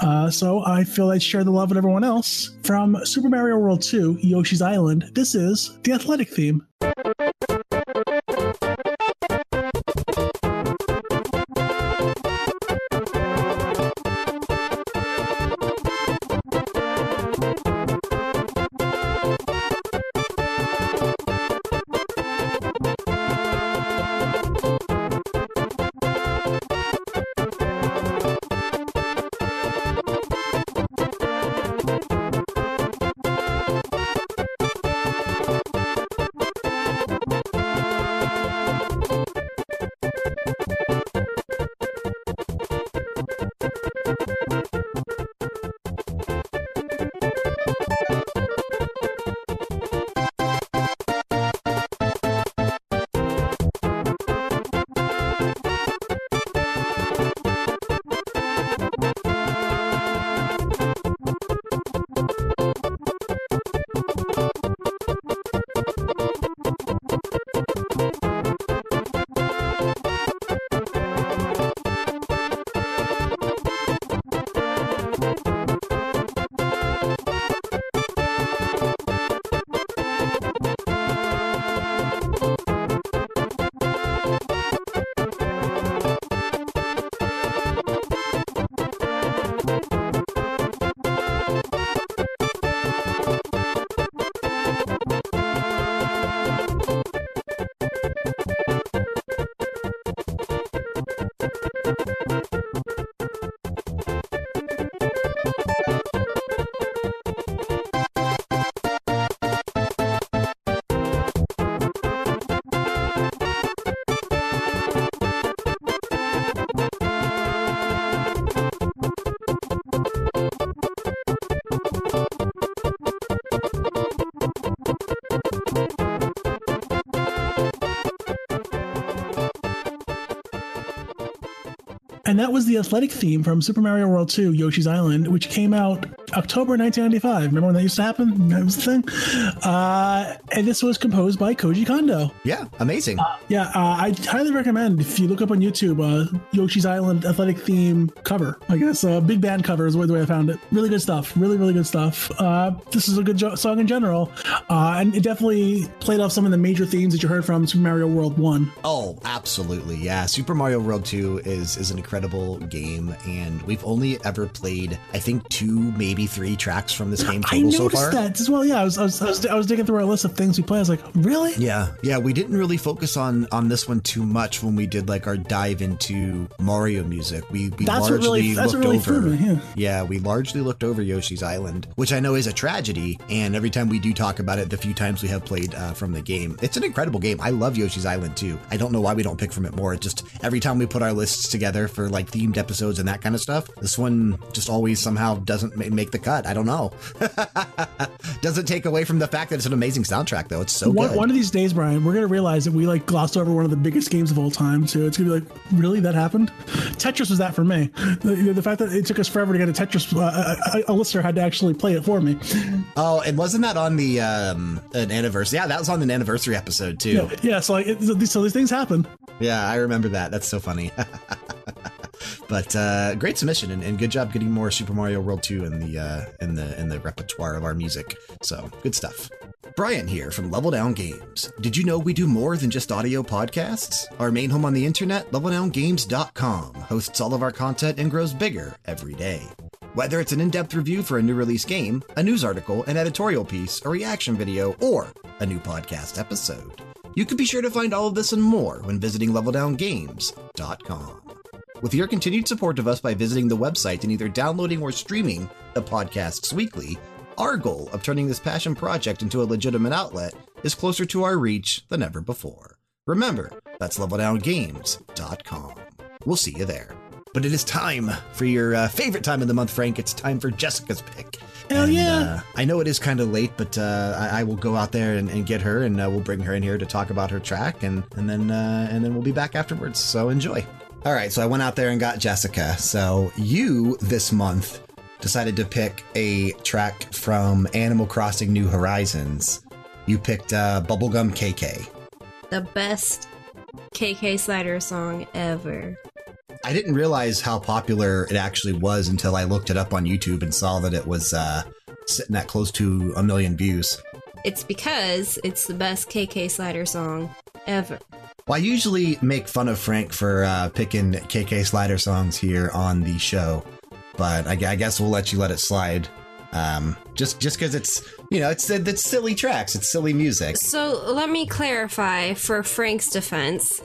Speaker 3: Uh, so I feel I share the love with everyone else. From Super Mario World 2, Yoshi's Island. This is the athletic theme. And that was the athletic theme from Super Mario World 2 Yoshi's Island, which came out October 1995. Remember when that used to happen? That was the thing. Uh, and this was composed by Koji Kondo.
Speaker 1: yeah, amazing.
Speaker 3: Yeah, uh, I highly recommend if you look up on YouTube uh, Yoshi's Island athletic theme cover. I guess uh, big band cover is the way I found it. Really good stuff. Really, really good stuff. Uh, this is a good jo- song in general, uh, and it definitely played off some of the major themes that you heard from Super Mario World One.
Speaker 1: Oh, absolutely. Yeah. Super Mario World 2 is is an incredible game and we've only ever played I think two maybe three tracks from this game
Speaker 3: I
Speaker 1: total so
Speaker 3: noticed
Speaker 1: far.
Speaker 3: that as well. Yeah, I was, I was, I was, I was digging through our list of things we play. I was like, really?
Speaker 1: Yeah. Yeah, we didn't really focus on on this one too much when we did like our dive into Mario music. We we
Speaker 3: That's what
Speaker 1: largely
Speaker 3: really- that's
Speaker 1: looked
Speaker 3: what really
Speaker 1: over
Speaker 3: me, yeah.
Speaker 1: we largely looked over Yoshi's Island, which I know is a tragedy and every time we do talk about it the few times we have played uh, from the game, it's an incredible game. I love Yoshi's Island too. I don't know why we don't pick from it more. It just every time we put our lists together for like themed episodes and that kind of stuff, this one just always somehow doesn't make the the cut. I don't know. Doesn't take away from the fact that it's an amazing soundtrack, though. It's so
Speaker 3: one,
Speaker 1: good.
Speaker 3: one of these days, Brian, we're gonna realize that we like glossed over one of the biggest games of all time. Too. It's gonna be like, really, that happened? Tetris was that for me. The, the fact that it took us forever to get a Tetris, uh, a, a listener had to actually play it for me.
Speaker 1: oh, and wasn't that on the um, an anniversary? Yeah, that was on an anniversary episode too.
Speaker 3: Yeah, yeah. So like, it, so these things happen.
Speaker 1: Yeah, I remember that. That's so funny. but uh, great submission and, and good job getting more Super Mario World 2 in the uh, in the in the repertoire of our music. So good stuff. Brian here from Level Down Games. Did you know we do more than just audio podcasts? Our main home on the internet, leveldowngames.com, hosts all of our content and grows bigger every day. Whether it's an in depth review for a new release game, a news article, an editorial piece, a reaction video, or a new podcast episode, you can be sure to find all of this and more when visiting leveldowngames.com. With your continued support of us by visiting the website and either downloading or streaming the podcasts weekly, our goal of turning this passion project into a legitimate outlet is closer to our reach than ever before. Remember, that's leveldowngames.com. We'll see you there. But it is time for your uh, favorite time of the month, Frank. It's time for Jessica's pick.
Speaker 3: Hell yeah.
Speaker 1: Uh, I know it is kind of late, but uh, I, I will go out there and, and get her, and uh, we'll bring her in here to talk about her track, and and then uh, and then we'll be back afterwards. So enjoy. All right, so I went out there and got Jessica. So you this month decided to pick a track from Animal Crossing New Horizons. You picked uh, Bubblegum KK.
Speaker 2: The best KK Slider song ever.
Speaker 1: I didn't realize how popular it actually was until I looked it up on YouTube and saw that it was uh, sitting at close to a million views.
Speaker 2: It's because it's the best KK Slider song ever.
Speaker 1: Well, I usually make fun of Frank for uh, picking KK Slider songs here on the show, but I, I guess we'll let you let it slide. Um, just just because it's you know it's it's silly tracks, it's silly music.
Speaker 2: So let me clarify for Frank's defense.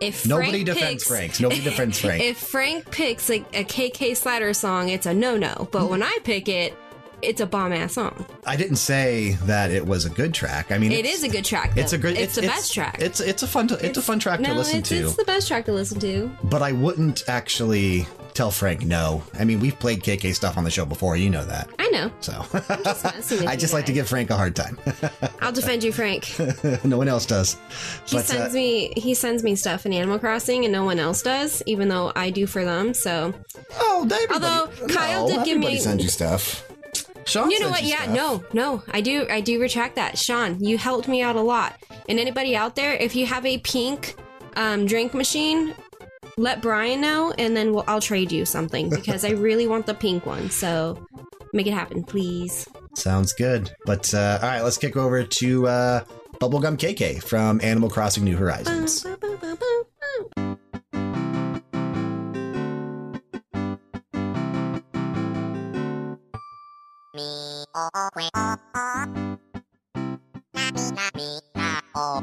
Speaker 2: If
Speaker 1: Nobody
Speaker 2: Frank
Speaker 1: defends
Speaker 2: picks,
Speaker 1: Frank. Nobody defends Frank.
Speaker 2: If Frank picks a, a KK Slider song, it's a no no. But when I pick it, it's a bomb ass song.
Speaker 1: I didn't say that it was a good track. I mean, it's-
Speaker 2: a good track. Though.
Speaker 1: It's a good.
Speaker 2: It's, the best track.
Speaker 1: It's it's a fun. To, it's, a fun track
Speaker 2: no,
Speaker 1: to listen
Speaker 2: it's,
Speaker 1: to.
Speaker 2: It's the best track to listen to.
Speaker 1: but I wouldn't actually tell Frank no. I mean, we've played KK stuff on the show before. You know that.
Speaker 2: I know.
Speaker 1: So
Speaker 2: just
Speaker 1: I
Speaker 2: you
Speaker 1: just like to give Frank a hard time.
Speaker 2: I'll defend you, Frank.
Speaker 1: no one else does.
Speaker 2: He
Speaker 1: But, uh,
Speaker 2: sends me he sends me stuff in Animal Crossing, and no one else does, even though I do for them. So
Speaker 1: Oh,
Speaker 2: Although, Kyle did give me-
Speaker 1: sends you stuff. Sean
Speaker 2: you know what? Yeah,
Speaker 1: stuff.
Speaker 2: no, no, I do, I do retract that. Sean, you helped me out a lot. And anybody out there, if you have a pink um, drink machine, let Brian know, and then we'll, I'll trade you something because I really want the pink one. So make it happen, please.
Speaker 1: Sounds good. But uh, all right, let's kick over to uh, Bubblegum KK from Animal Crossing New Horizons.
Speaker 2: Oh,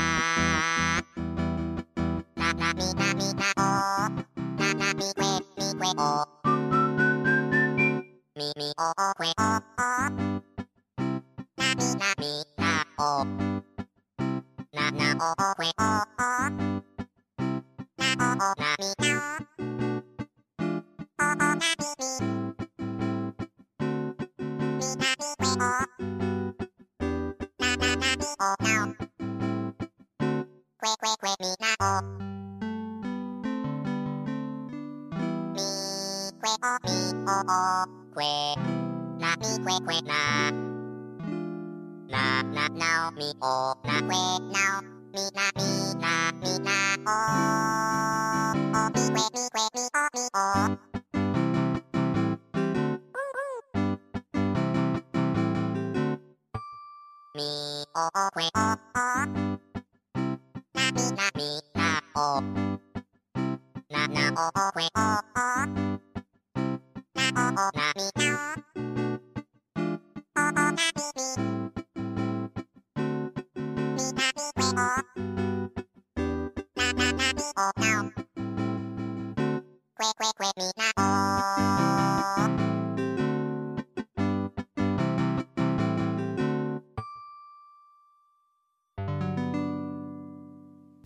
Speaker 2: を耳を声をなみなみなおななお声をなおなみなおおなみみみなみ声をなななみおなお声声声みなお que na mi que que na. Na na, nao mi o na que nao mi na mi na mi na o. O mi que mi que mi o mi o mi o o que o o na mi na mi, na o. Na na o o que o o Quick, quick, quick, me now.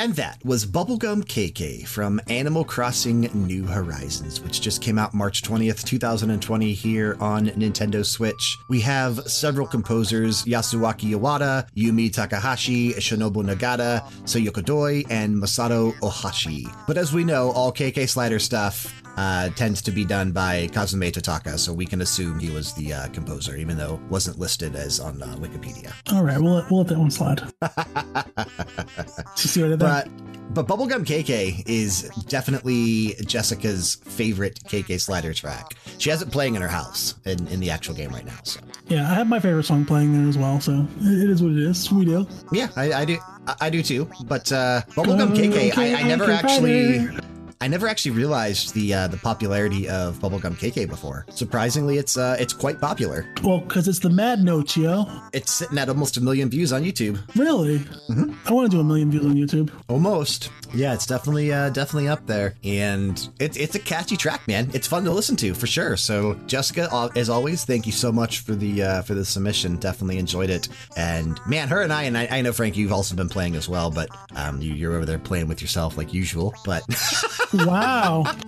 Speaker 1: And that was Bubblegum KK from Animal Crossing New Horizons, which just came out March 20th, 2020, here on Nintendo Switch. We have several composers Yasuaki Iwata, Yumi Takahashi, Shinobu Nagata, Sayoko Doi, and Masato Ohashi. But as we know, all KK Slider stuff uh, tends to be done by Kazumi Totaka, so we can assume he was the uh, composer, even though it wasn't listed as on uh, Wikipedia.
Speaker 3: All right, we'll let, we'll let that one slide. see what I did?
Speaker 1: But but Bubblegum KK is definitely Jessica's favorite KK slider track. She has it playing in her house in, in the actual game right now. So
Speaker 3: Yeah, I have my favorite song playing there as well, so it is what it is. We do.
Speaker 1: yeah, I, I do I, I do too. But uh, Bubblegum KK, I, I never actually
Speaker 3: Fighter.
Speaker 1: I never actually realized the uh, the popularity of Bubblegum KK before. Surprisingly, it's uh, it's quite popular.
Speaker 3: Well, because it's the Mad Notes, yo.
Speaker 1: It's sitting at almost a million views on YouTube.
Speaker 3: Really?
Speaker 1: Mm-hmm.
Speaker 3: I want to do a million views on YouTube.
Speaker 1: Almost. Yeah, it's definitely uh, definitely up there, and it's it's a catchy track, man. It's fun to listen to for sure. So, Jessica, as always, thank you so much for the uh, for the submission. Definitely enjoyed it, and man, her and I, and I, I know Frank, you've also been playing as well, but um, you, you're over there playing with yourself like usual. But
Speaker 3: Wow.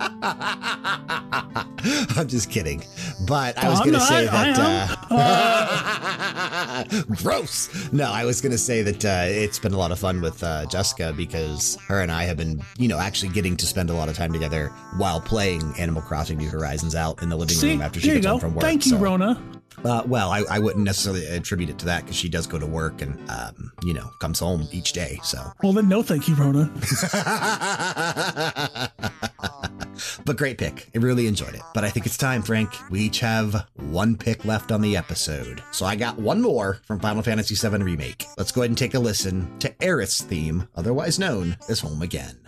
Speaker 1: I'm just kidding. But I was going to say that. Uh, gross. No, I was going to say that uh, it's been a lot of fun with uh, Jessica because her and I have been, you know, actually getting to spend a lot of time together while playing Animal Crossing New Horizons out in the living
Speaker 3: See,
Speaker 1: room after she gets home from work.
Speaker 3: Thank you,
Speaker 1: So,
Speaker 3: Rona.
Speaker 1: Uh, well, I, I wouldn't necessarily attribute it to that because she does go to work and, um, you know, comes home each day. So.
Speaker 3: Well, then, no, thank you, Rona.
Speaker 1: but great pick. I really enjoyed it. But I think it's time, Frank. We each have one pick left on the episode. So I got one more from Final Fantasy VII Remake. Let's go ahead and take a listen to Aerith's theme, otherwise known as Home Again.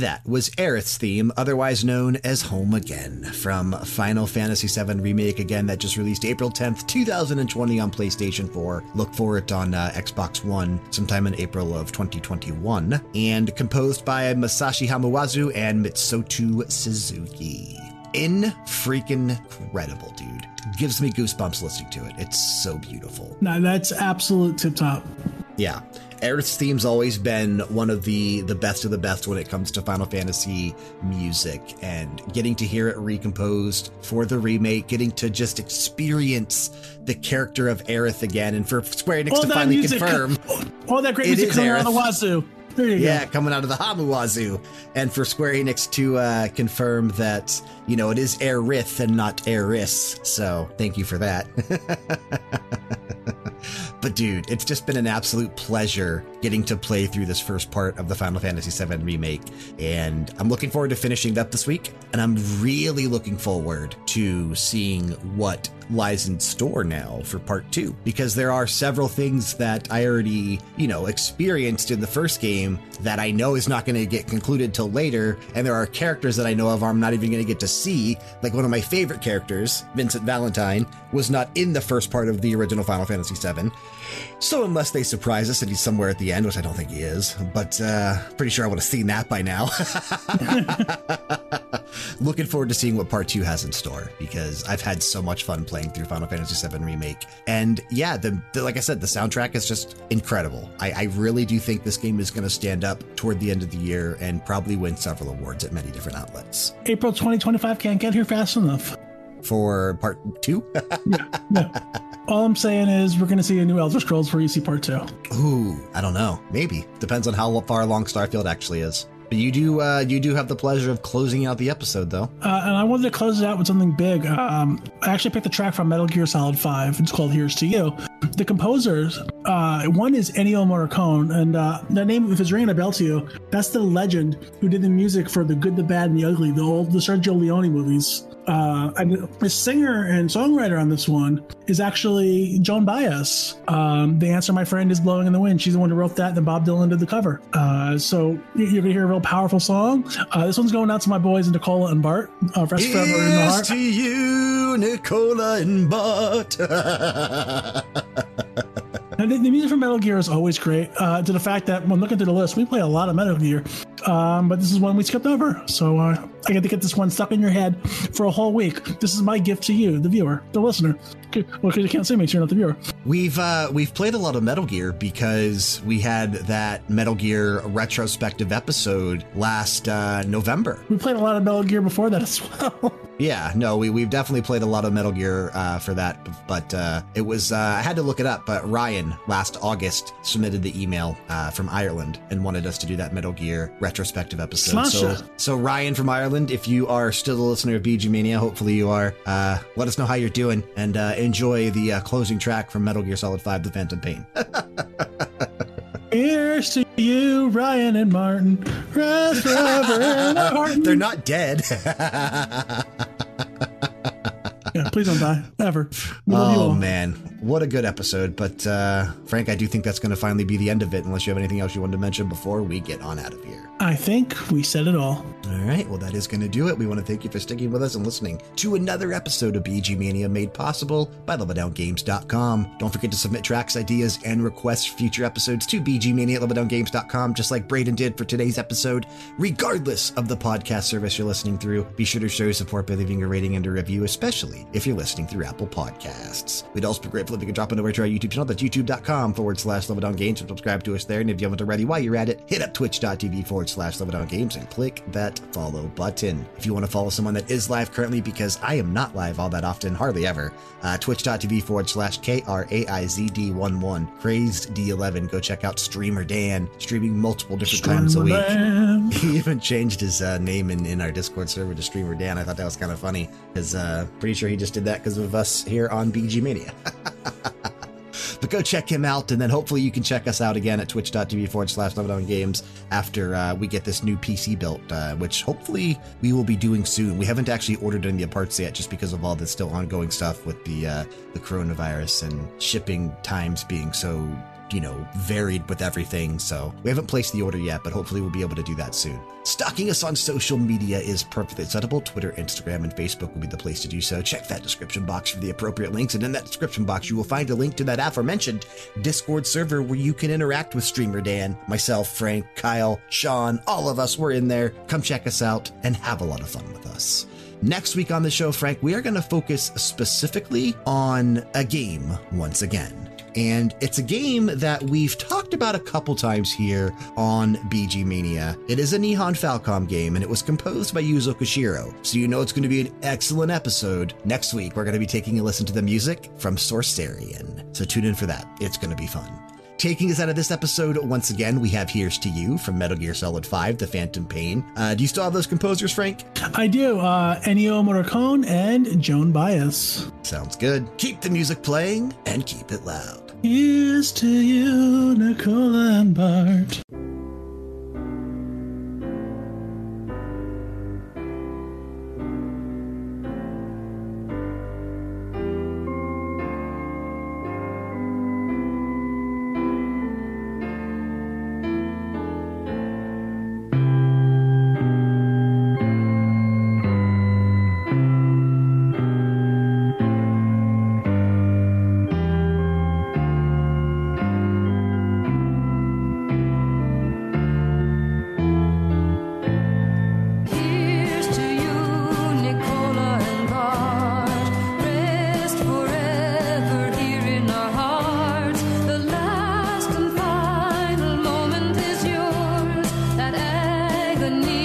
Speaker 1: That was Aerith's theme, otherwise known as Home Again, from Final Fantasy VII Remake, again, that just released April 10th, 2020 on PlayStation 4. Look for it on uh, Xbox One sometime in April of 2021. And composed by Masashi Hamauzu and Mitsuto Suzuki. In freaking incredible, dude. Gives me goosebumps listening to it. It's so beautiful.
Speaker 3: No, that's absolute tip top.
Speaker 1: Yeah. Aerith's theme's always been one of the the best of the best when it comes to Final Fantasy music and getting to hear it recomposed for the remake, getting to just experience the character of Aerith again and for Square Enix
Speaker 3: All
Speaker 1: to finally
Speaker 3: music,
Speaker 1: confirm
Speaker 3: all that great music coming out of the wazoo. There you
Speaker 1: yeah,
Speaker 3: go.
Speaker 1: coming out of the Hamuwazu, and for Square Enix to uh, confirm that you know it is Aerith and not Aeris. So thank you for that. but dude, it's just been an absolute pleasure getting to play through this first part of the Final Fantasy VII remake, and I'm looking forward to finishing up this week. And I'm really looking forward to seeing what lies in store now for part two because there are several things that I already, you know, experienced in the first game that I know is not going to get concluded till later. And there are characters that I know of I'm not even going to get to see. Like one of my favorite characters, Vincent Valentine, was not in the first part of the original Final Fantasy VII. So unless they surprise us and he's somewhere at the end, which I don't think he is, but uh, pretty sure I would have seen that by now. Looking forward to seeing what part two has in store because I've had so much fun playing through Final Fantasy VII Remake. And yeah, the, the like I said, the soundtrack is just incredible. I, I really do think this game is going to stand up toward the end of the year and probably win several awards at many different outlets.
Speaker 3: April 2025 can't get here fast enough.
Speaker 1: For part two,
Speaker 3: All I'm saying is we're going to see a new Elder Scrolls for see Part 2.
Speaker 1: ooh, I don't know. Maybe depends on how far along Starfield actually is. But you do, uh, you do have the pleasure of closing out the episode, though.
Speaker 3: Uh, and I wanted to close it out with something big. Um, I actually picked a track from Metal Gear Solid 5. It's called Here's to You. The composers, uh, one is Ennio Morricone, and uh, the name, if it's ringing a bell to you, that's the legend who did the music for The Good, the Bad, and the Ugly, the old the Sergio Leone movies. Uh, and the singer and songwriter on this one is actually Joan Baez. Um, the answer, my friend, is blowing in the wind. She's the one who wrote that, and then Bob Dylan did the cover. Uh, so you- you're gonna hear a real powerful song. Uh, this one's going out to my boys Nicola and Bart. Uh, rest forever in the heart.
Speaker 1: to you, Nicola and Bart.
Speaker 3: And the, the music from Metal Gear is always great. Uh, to the fact that when looking through the list, we play a lot of Metal Gear, um, but this is one we skipped over. So uh, I get to get this one stuck in your head for a whole week. This is my gift to you, the viewer, the listener. Okay, Well, because you can't see me, so you're not the viewer.
Speaker 1: we've uh, we've played a lot of Metal Gear because we had that Metal Gear retrospective episode last uh, November.
Speaker 3: We played a lot of Metal Gear before that as well.
Speaker 1: Yeah, no, we we've definitely played a lot of Metal Gear uh, for that, but uh, it was uh, I had to look it up. But Ryan last August submitted the email uh, from Ireland and wanted us to do that Metal Gear retrospective episode. So, so Ryan from Ireland, if you are still a listener of VG Mania, hopefully you are. Uh, let us know how you're doing and uh, enjoy the uh, closing track from Metal Gear Solid Five: The Phantom Pain.
Speaker 3: Here's to you, Ryan and Martin. Rest forever in our heart.
Speaker 1: They're not dead.
Speaker 3: Yeah, please don't die. Ever. We
Speaker 1: Oh man, what a good episode! But uh, Frank, I do think that's going to finally be the end of it. Unless you have anything else you wanted to mention before we get on out of here.
Speaker 3: I think we said it all.
Speaker 1: All right, well that is going to do it. We want to thank you for sticking with us and listening to another episode of VG Mania, made possible by LevelDownGames.com. Don't forget to submit tracks, ideas, and requests for future episodes to vgmania at LevelDownGames.com, just like Braden did for today's episode. Regardless of the podcast service you're listening through, be sure to show your support by leaving a rating and a review, especially if you're listening through Apple Podcasts. We'd also be grateful if you could drop on over to our YouTube channel. That's youtube.com forward slash Level Down Games and subscribe to us there. And if you haven't already, while you're at it, hit up twitch.tv forward slash Level Down Games and click that follow button. If you want to follow someone that is live currently, because I am not live all that often, hardly ever, uh, twitch.tv forward slash K-R-A-I-Z-D-1-1, Crazed D11. Go check out Streamer Dan, streaming multiple different times a week.
Speaker 3: Man.
Speaker 1: He even changed his uh, name in, in our Discord server to Streamer Dan. I thought that was kind of funny because uh, pretty sure he just did that because of us here on VG Mania. but go check him out, and then hopefully you can check us out again at twitch.tv forward slash Games after uh, we get this new PC built, uh, which hopefully we will be doing soon. We haven't actually ordered any of the parts yet just because of all the still ongoing stuff with the uh, the coronavirus and shipping times being so you know, varied with everything. So we haven't placed the order yet, but hopefully we'll be able to do that soon. Stalking us on social media is perfectly acceptable. Twitter, Instagram, and Facebook will be the place to do so. Check that description box for the appropriate links. And in that description box, you will find a link to that aforementioned Discord server where you can interact with Streamer Dan, myself, Frank, Kyle, Sean, all of us. We're in there. Come check us out and have a lot of fun with us. Next week on the show, Frank, we are going to focus specifically on a game once again. And it's a game that we've talked about a couple times here on VG Mania. It is a Nihon Falcom game, and it was composed by Yuzo Koshiro. So you know it's going to be an excellent episode. Next week, we're going to be taking a listen to the music from Sorcerian. So tune in for that. It's going to be fun. Taking us out of this episode, once again, we have Here's to You from Metal Gear Solid 5, The Phantom Pain. Uh, do you still have those composers, Frank?
Speaker 3: I do. Uh, Ennio Morricone and Joan Baez.
Speaker 1: Sounds good. Keep the music playing and keep it loud.
Speaker 3: Here's to you, Nicola and Bart. the need.